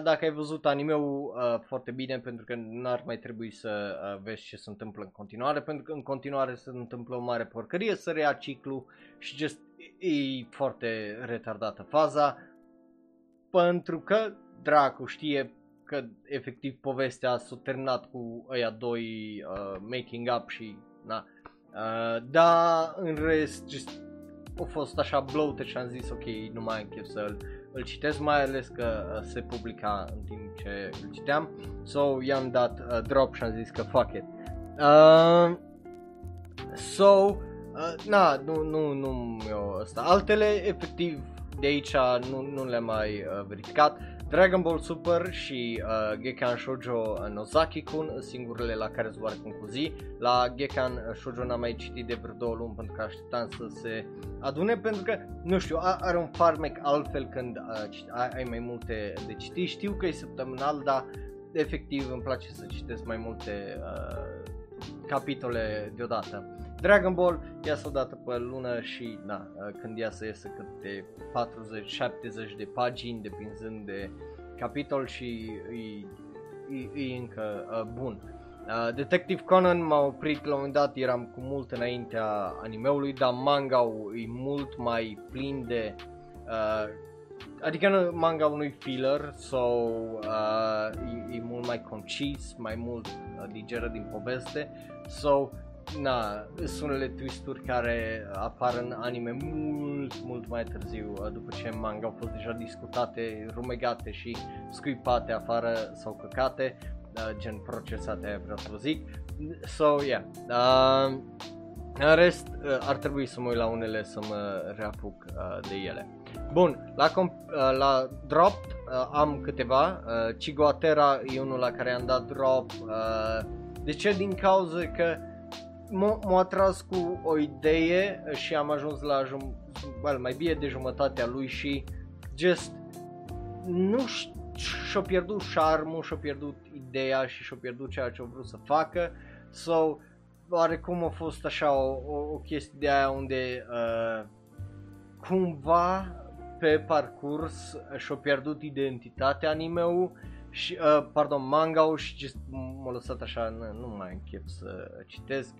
dacă ai văzut anime-ul uh, foarte bine pentru că n-ar mai trebui să uh, vezi ce se întâmplă în continuare pentru că în continuare se întâmplă o mare porcărie să rea ciclu și just e foarte retardată faza pentru că dracu știe că efectiv povestea s-a terminat cu ăia doi uh, making up și na. Uh, da în rest just a fost așa bloated și am zis ok nu mai am chef să-l îl citesc mai ales că uh, se publica în timp ce îl citeam. So i-am dat uh, drop și am zis că fuck it. Uh, so uh, na nu nu nu eu ăsta. Altele efectiv de aici nu, nu le-am mai uh, verificat Dragon Ball Super și uh, Gekan Shoujo Nozaki-kun singurele la care sunt oarecum cu zi. La Gekan Shoujo n-am mai citit de vreo două luni pentru că așteptam să se adune pentru că, nu știu, are un farmec altfel când uh, ai mai multe de citit. Știu că e săptămânal, dar efectiv îmi place să citesc mai multe uh, capitole deodată. Dragon Ball iasă o dată pe lună și na, când ia să iese câte 40-70 de pagini depinzând de capitol și e, e, e încă uh, bun. Uh, Detective Conan m-a oprit la un moment dat, eram cu mult înaintea animeului, dar manga e mult mai plin de uh, adică manga unui filler sau uh, e, e mult mai concis, mai mult uh, digeră din poveste so na, sunt unele twisturi care apar în anime mult, mult mai târziu, uh, după ce manga au fost deja discutate, rumegate și scuipate afară sau căcate, uh, gen procesate, vreau să vă zic. So, yeah. Uh, în rest, uh, ar trebui să mă uit la unele să mă reapuc uh, de ele. Bun, la, comp- uh, la drop uh, am câteva. Uh, Ciguatera e unul la care am dat drop. Uh, de ce? Din cauza că m-a atras cu o idee și am ajuns la jum- well, mai bine de jumătatea lui și just nu și-a pierdut șarmul, și-a pierdut ideea și și-a pierdut ceea ce a vrut să facă. So, oarecum a fost așa o, o, o chestie de aia unde uh, cumva pe parcurs și-a pierdut identitatea anime-ul și, uh, pardon, manga și just m-a lăsat așa, nu, nu mai închep să citesc.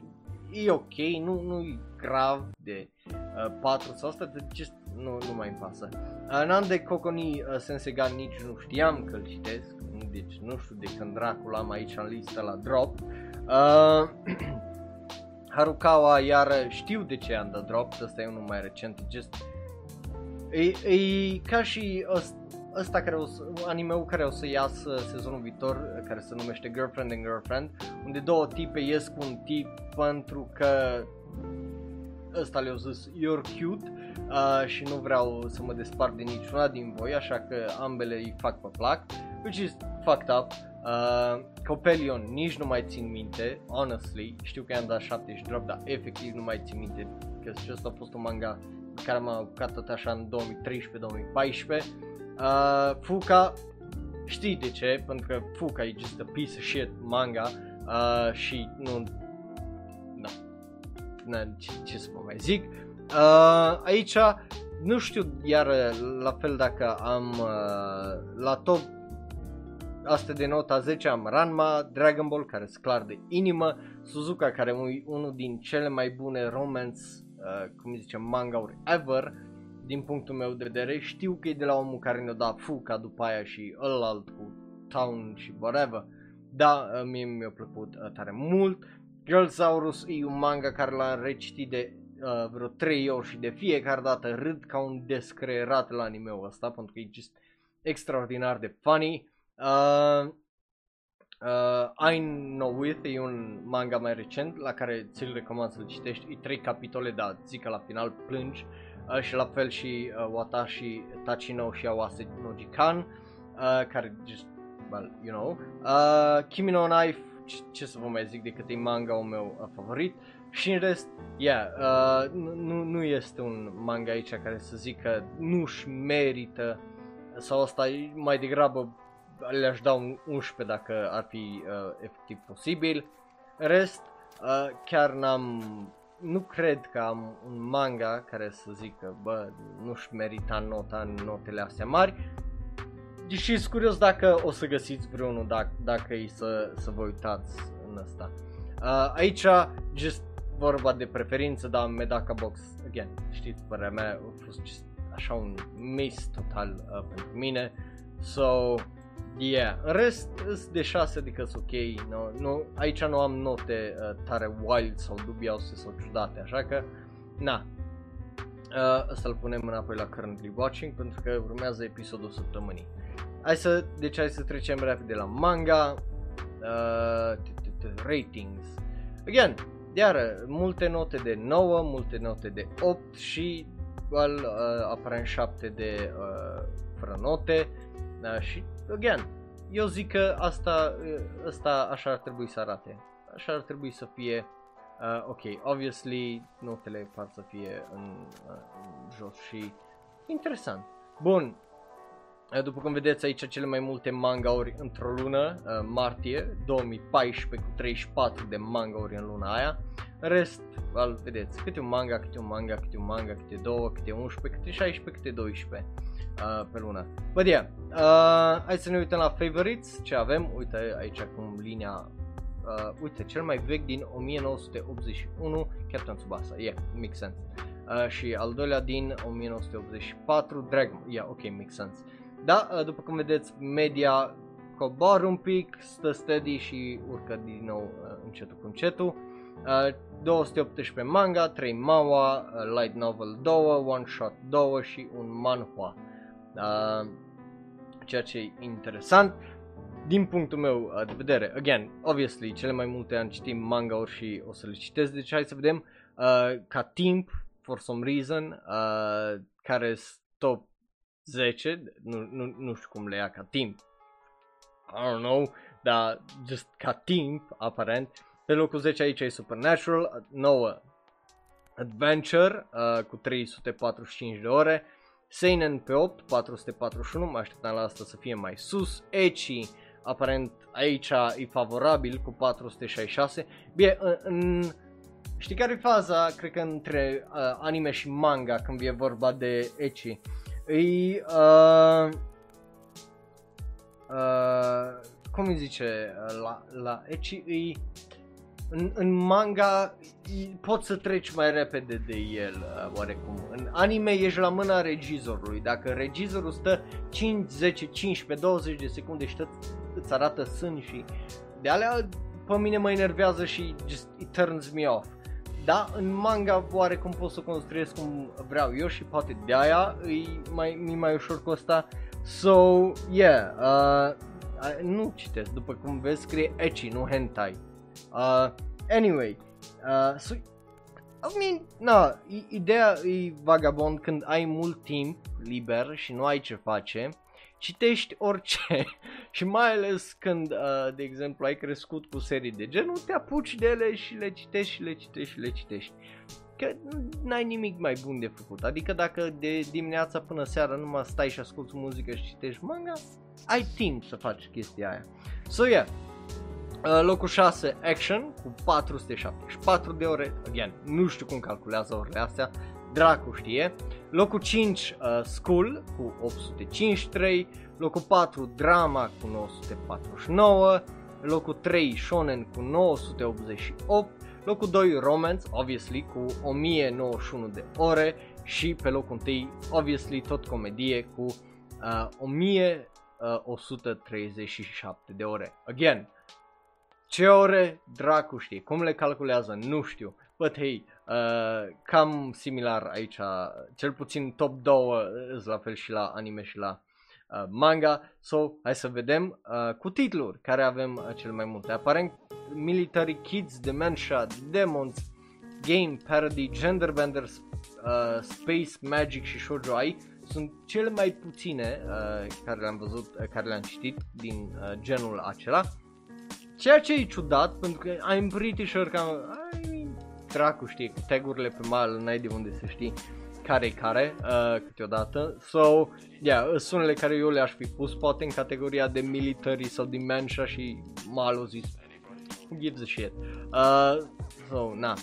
E ok, nu, nu e grav de uh, 4 sau asta, de just nu, nu mai îmi pasă. Uh, n-am de Kokoni uh, Sensegan nici nu știam că-l citesc, deci nu știu de când dracul am aici în listă la drop. Uh, *clears throat* Harukawa iar știu de ce am dat drop, ăsta e unul mai recent, just E, e ca și ăsta, ăsta care o să, anime-ul care o să iasă sezonul viitor, care se numește Girlfriend and Girlfriend, unde două tipe ies cu un tip pentru că ăsta le-a zis you're cute uh, și nu vreau să mă despart de niciuna din voi, așa că ambele îi fac pe plac, which is fucked up. Uh, Copelion nici nu mai țin minte, honestly, știu că i-am dat 70 drop, dar efectiv nu mai țin minte, că și ăsta a fost un manga care m-a apucat tot așa în 2013-2014. Uh, Fuka, știi de ce? Pentru că Fuka e just a piece of shit manga uh, și nu... Na, na ce, ce să vă mai zic. Uh, aici nu știu iar la fel dacă am uh, la top Asta de nota 10 am Ranma, Dragon Ball care sunt clar de inimă, Suzuka care e unul din cele mai bune romance uh, cum zice, manga-uri ever, din punctul meu de vedere. Știu că e de la omul care ne-a dat Fuca după aia și ălalt cu Town și whatever. Da, uh, mie mi-a plăcut uh, tare mult. Girlsaurus e un manga care l-am recitit de uh, vreo 3 ori și de fiecare dată râd ca un descreerat la anime-ul ăsta pentru că e just extraordinar de funny. Uh, Uh, I Know With e un manga mai recent la care ți-l recomand să-l citești. E trei capitole, dar zic că la final plângi. Uh, și la fel și uh, Watashi Tachino și Awase no Jikan, uh, care just, well, you know. Uh, Kimi no Knife, ce, ce să vă mai zic decât e manga-ul meu uh, favorit. Și în rest, yeah, uh, nu, nu este un manga aici care să zic că nu-și merită sau asta e mai degrabă le-aș da un 11 dacă ar fi uh, efectiv posibil. Rest, uh, chiar n-am, nu cred că am un manga care să zic că, bă, nu-și merita nota în notele astea mari. Și sunt curios dacă o să găsiți vreunul, dacă, dacă e să, să vă uitați în asta. Uh, aici, just vorba de preferință, dar Medaka Box, again, știți, părerea mea a fost just așa un miss total uh, pentru mine. So, Yeah, în rest sunt de 6, adică sunt ok, no, no, aici nu am note uh, tare wild sau dubioase sau ciudate, așa că, na, uh, ăsta îl punem înapoi la currently watching pentru că urmează episodul săptămânii. Hai să, deci hai să trecem repede la manga, uh, ratings. Again, iară, multe note de 9, multe note de 8 și well, uh, aparent 7 de uh, fără note uh, și again, eu zic că asta, asta așa ar trebui să arate. Așa ar trebui să fie. Uh, ok, obviously notele par să fie în, uh, în jos și interesant. Bun. Uh, după cum vedeți aici cele mai multe mangauri într-o lună, uh, martie 2014 cu 34 de mangauri în luna aia. În rest, well, vedeți, câte un manga, câte un manga, câte un manga, câte două, câte 11, câte 16, câte 12 uh, pe lună. But yeah, uh, hai să ne uităm la favorites, ce avem, uite aici cum linia uh, uite, cel mai vechi din 1981, Captain Tsubasa, yeah, makes sense. Uh, și al doilea din 1984, Dragon, yeah, ok, makes sense. Da, uh, după cum vedeți, media coboară un pic, stă steady și urcă din nou uh, încetul cu încetul. Uh, 218 manga, 3 manhwa, uh, light novel 2, one shot 2 și un manhwa. Uh, ceea ce e interesant din punctul meu uh, de vedere, again, obviously, cele mai multe am citit manga-uri și o să le citesc, deci hai să vedem uh, ca timp, for some reason, uh, care top 10, nu, nu, nu știu cum le ia ca timp, I don't know, dar just ca timp, aparent. Pe locul 10 aici e Supernatural, 9 Adventure uh, cu 345 de ore, Seinen pe 8, 441, mă așteptam la asta să fie mai sus, Echi aparent aici e favorabil cu 466. Bine, în, în știi care e faza, cred că între uh, anime și manga când e vorba de ecchi? E, uh, uh, cum îi zice, la, la ecchi e în, în manga poți să treci mai repede de el, uh, oarecum. În anime ești la mâna regizorului. Dacă regizorul stă 5, 10, 15, 20 de secunde și tot îți arată sân și de alea pe mine mă enervează și just it turns me off. Da, în manga oarecum pot să construiesc cum vreau eu și poate de aia e mai, e mai ușor cu asta. So, yeah, uh, nu citesc, după cum vezi scrie ecchi, nu hentai. Uh, anyway, uh, so, I mean, na, ideea e vagabond când ai mult timp liber și nu ai ce face, citești orice *laughs* și mai ales când, uh, de exemplu, ai crescut cu serii de genul, te apuci de ele și le citești și le citești și le citești. Că n-ai nimic mai bun de făcut, adică dacă de dimineața până seara numai stai și asculti muzică și citești manga, ai timp să faci chestia aia. So yeah, Uh, locul 6, Action, cu 474 de ore, again, nu știu cum calculează orele astea, dracu știe. Locul 5, uh, School, cu 853, locul 4, Drama, cu 949, locul 3, Shonen, cu 988, locul 2, Romance, obviously, cu 1091 de ore. Și pe locul 1, obviously, tot comedie, cu uh, 1137 de ore. Again, ce ore dracu știe, cum le calculează, nu știu. But hey, uh, cam similar aici, cel puțin top 2 la fel și la anime și la uh, manga. So, hai să vedem uh, cu titluri care avem uh, cel mai multe. Aparent Military Kids, Dementia, Demons, Game, Parody, Genderbenders, uh, Space, Magic și Shoujo Ai sunt cele mai puține uh, care le-am văzut, uh, care le-am citit din uh, genul acela. Ceea ce e ciudat, pentru că I'm pretty sure că ai, dracu știi, cu tagurile pe mal n-ai de unde să știi care e care uh, câteodată. So, yeah, sunt unele care eu le-aș fi pus poate în categoria de military sau dementia și malul zis who gives a shit. Uh, so, na,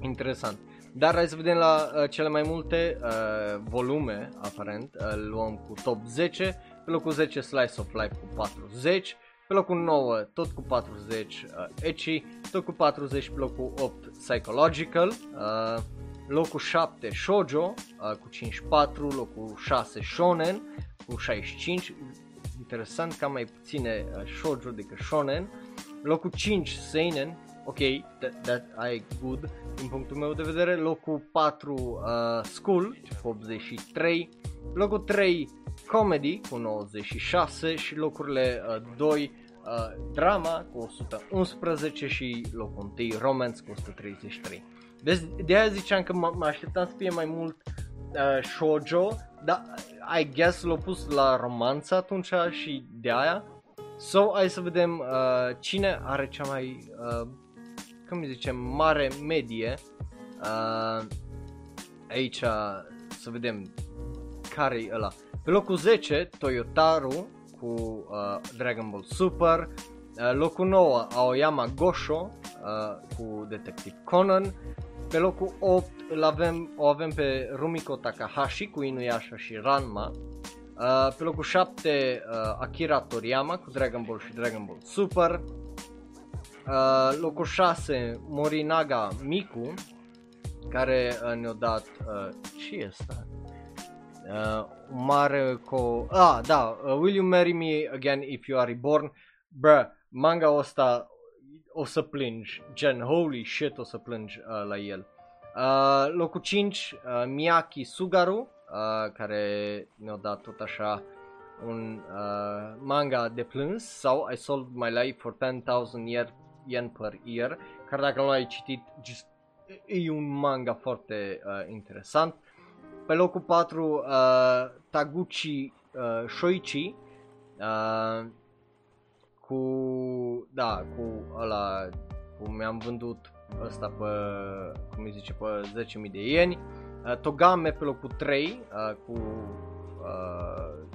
interesant. Dar hai să vedem la uh, cele mai multe uh, volume, aparent, uh, luăm cu top 10, pe locul 10 Slice of Life cu 40, pe locul 9 tot cu 40 uh, Echi, tot cu 40 pe locul 8 Psychological, uh, locul 7 Shoujo uh, cu 54, locul 6 Shonen cu 65, interesant că mai puține uh, Shoujo decât Shonen, locul 5 Seinen, ok, that, that I good din punctul meu de vedere, locul 4 uh, School cu 83, locul 3 Comedy cu 96 și locurile uh, 2 uh, drama cu 111 și locul 1 romance cu 133. Deci de aia ziceam că mă așteptam să fie mai mult uh, shoujo, dar I guess l-au pus la romanță atunci și de aia. So, hai să vedem uh, cine are cea mai, uh, cum zicem, mare medie. Uh, aici să vedem care e ăla. Pe locul 10, Toyotaru cu uh, Dragon Ball Super. Uh, locul 9, Aoyama Gosho uh, cu Detective Conan. Pe locul 8 îl avem, o avem pe Rumiko Takahashi cu Inuyasha și Ranma. Uh, pe locul 7 uh, Akira Toriyama cu Dragon Ball și Dragon Ball Super. Uh, locul 6 Morinaga Miku care uh, ne-a dat uh, ce e asta? Uh, mare co... Ah, da, uh, Will You Marry Me Again If You Are Reborn? Bruh, manga ăsta o să plângi, gen holy shit o să plângi uh, la el. Uh, locul 5, uh, Miyaki Sugaru, uh, care ne-a dat tot așa un uh, manga de plâns sau I Sold My Life for 10,000 yen per year, care dacă nu l-ai citit, just, e un manga foarte uh, interesant. Pe locul 4, uh, Taguchi uh, Shoichi, uh, cu, da, cu ăla, cum mi-am vândut ăsta pe, cum îi zice, pe 10.000 de ieni. Uh, Togame pe locul 3 uh, cu uh,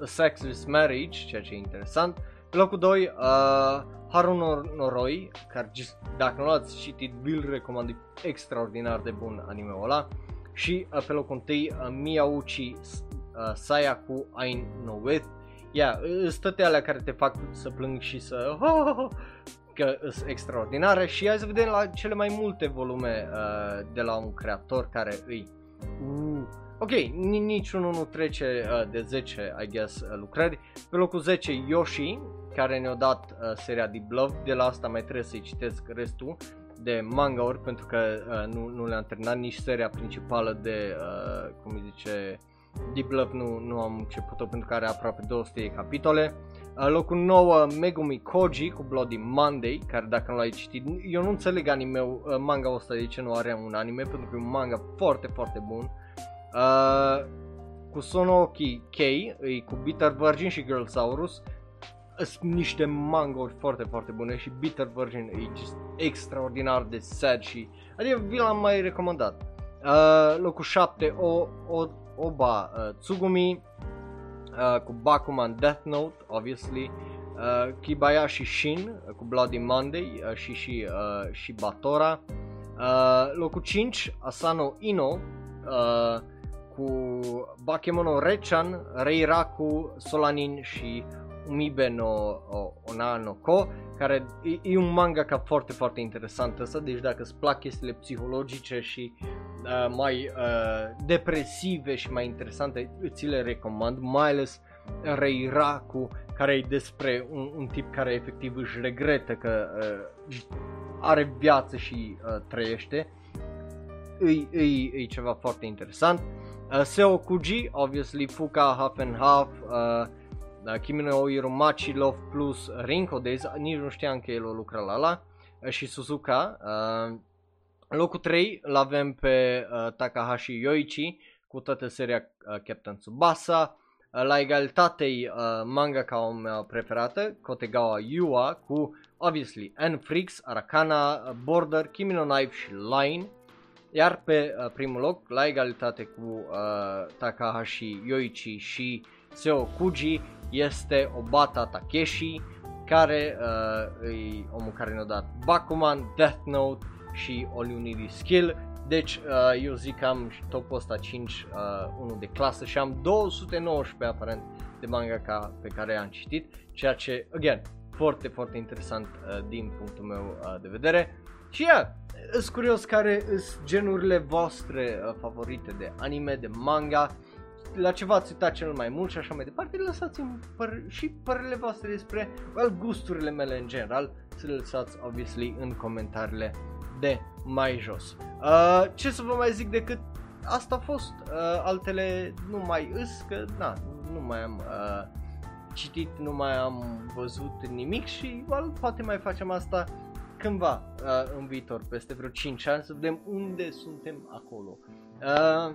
A Sexless Marriage, ceea ce e interesant. Pe locul 2, uh, Haru Noroi, care dacă nu l-ați citit, vi-l recomand, e extraordinar de bun anime-ul ăla. Și uh, pe locul 1, uh, Miyauchi uh, Sayaku Ain no With. Ia, yeah, sunt alea care te fac să plâng și să... *laughs* că sunt extraordinare și hai să vedem la cele mai multe volume uh, de la un creator care îi... Uh, ok, niciunul nu trece uh, de 10, I guess, uh, lucrări. Pe locul 10, Yoshi, care ne-a dat uh, seria Deep Love, de la asta mai trebuie să-i citesc restul de manga-uri pentru că uh, nu, nu le-am terminat nici seria principală de, uh, cum îi zice, Deep Love nu, nu am început-o pentru că are aproape 200 de capitole. Uh, locul 9, Megumi Koji cu Bloody Monday, care dacă nu l-ai citit, eu nu înțeleg anime uh, manga ăsta de ce nu are un anime, pentru că e un manga foarte, foarte bun. Uh, cu Sonoki K, e cu Bitter Virgin și Girlsaurus, sunt niște mangauri foarte, foarte bune și Bitter Virgin e just extraordinar de sad și adică vi l-am mai recomandat. Uh, locul 7, o, o, Oba uh, Tsugumi uh, cu Bakuman Death Note, obviously, uh, Kibayashi Shin uh, cu Bloody Monday uh, și, și, uh, și Batora. Uh, locul 5, Asano Ino uh, cu Bakemono Rechan, Reiraku, Solanin și Umibe no Ona no Ko, care e, e un manga ca foarte, foarte interesant ăsta, deci dacă îți plac chestiile psihologice și uh, mai uh, depresive și mai interesante, ți le recomand, mai ales Reiraku, care e despre un, un tip care efectiv își regretă că uh, are viață și uh, trăiește. E, e, e ceva foarte interesant. Uh, Seo Kuji, obviously Fuka Half and Half, uh, da, Kimi no Iromachi Love Plus Rinko Days, nici nu știam că el o lucra la la, uh, și Suzuka. Uh, locul 3 îl avem pe uh, Takahashi Yoichi cu toată seria uh, Captain Tsubasa. Uh, la egalitate uh, manga ca mea preferată, Kotegawa Yua cu obviously N-Freaks, Arakana, uh, Border, Kimi no Knife și Line. Iar pe uh, primul loc, la egalitate cu uh, Takahashi Yoichi și Seo Kuji, este Obata Takeshi, care uh, e omul care ne-a dat Bakuman, Death Note și All You Need Is Skill. Deci uh, eu zic că am topul ăsta 5, uh, unul de clasă și am 219 aparent de manga ca pe care am citit, ceea ce, again, foarte, foarte interesant uh, din punctul meu uh, de vedere. Și yeah, sunt curios care sunt genurile voastre uh, favorite de anime, de manga la ce v-ați uitat cel mai mult și așa mai departe, lăsați-mi păr- și părerile voastre despre well, gusturile mele în general, să le lăsați obviously în comentariile de mai jos. Uh, ce să vă mai zic decât asta a fost, uh, altele nu mai îs, că na, nu mai am uh, citit, nu mai am văzut nimic și well, poate mai facem asta cândva uh, în viitor, peste vreo 5 ani, să vedem unde suntem acolo. Uh,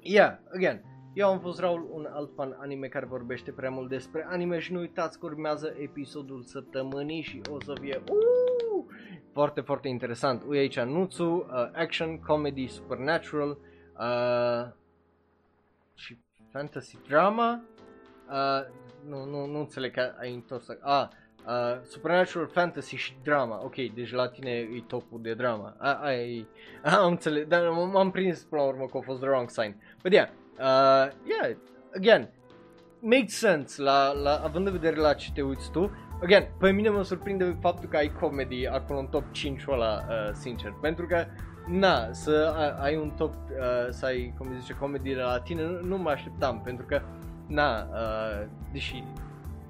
yeah, again, eu am fost Raul, un alt fan anime care vorbește prea mult despre anime și nu uitați că urmează episodul săptămânii și o să fie uh, foarte, foarte interesant. Ui aici Nutsu, uh, action, comedy, supernatural uh, și fantasy drama, uh, nu, nu, nu înțeleg că ai întors, ah, uh, supernatural fantasy și drama, ok, deci la tine e topul de drama, a, ai, *laughs* am înțeles, dar m-am prins până la urmă că a fost the wrong sign, but yeah, uh, yeah, again, makes sense, la, la, având în vedere la ce te uiți tu, again, pe mine mă surprinde faptul că ai comedy acolo în top 5 ăla, uh, sincer, pentru că na, să ai un top, uh, să ai, cum zice, comedy la tine, nu, nu mă așteptam, pentru că, na, uh, deși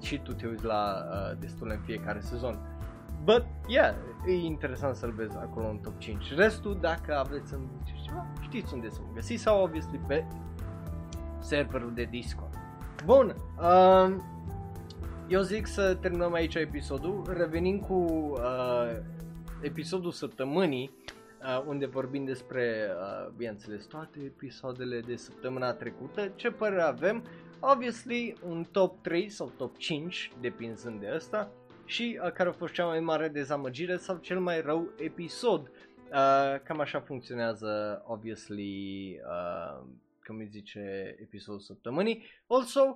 și tu te uiți la uh, destul în fiecare sezon. But, yeah, e interesant să-l vezi acolo în top 5. Restul, dacă aveți să ceva, știți unde să mă găsiți sau, obviously, pe serverul de Discord. Bun, uh, eu zic să terminăm aici episodul, revenim cu uh, episodul săptămânii, uh, unde vorbim despre, uh, bineînțeles, toate episoadele de săptămâna trecută, ce părere avem, obviously un top 3 sau top 5, depinzând de asta, și uh, care a fost cea mai mare dezamăgire sau cel mai rău episod. Uh, cam așa funcționează, obviously, uh, cum îi zice, episodul săptămânii. Also,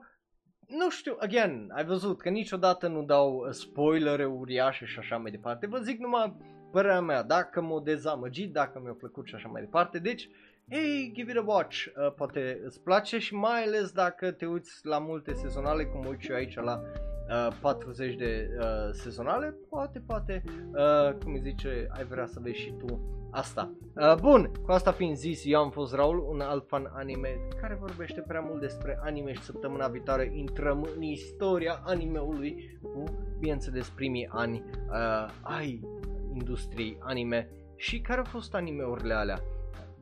nu știu, again, ai văzut că niciodată nu dau spoilere uriașe și așa mai departe. Vă zic numai părerea mea, dacă m-a dezamăgit, dacă mi-a plăcut și așa mai departe. Deci, hey, give it a watch, uh, poate îți place și mai ales dacă te uiți la multe sezonale, cum uit și eu aici la uh, 40 de uh, sezonale, poate, poate, uh, cum îi zice, ai vrea să vezi și tu asta. Uh, bun, cu asta fiind zis, eu am fost Raul, un alt fan anime care vorbește prea mult despre anime și săptămâna viitoare intrăm în istoria animeului cu, bineînțeles, primii ani uh, ai industriei anime și care au fost animeurile alea.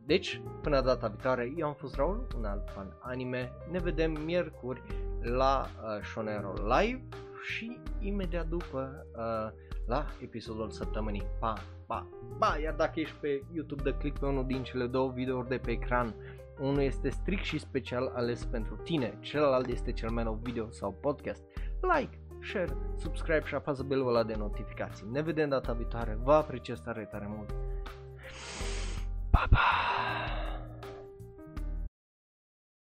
Deci, până data viitoare, eu am fost Raul, un alt fan anime. Ne vedem miercuri la uh, Shonero Live și imediat după uh, la episodul săptămânii. Pa, pa, pa! Iar dacă ești pe YouTube, dă click pe unul din cele două videouri de pe ecran. Unul este strict și special ales pentru tine, celălalt este cel mai nou video sau podcast. Like, share, subscribe și apasă belul ăla de notificații. Ne vedem data viitoare, vă apreciez tare, tare mult. 拜拜。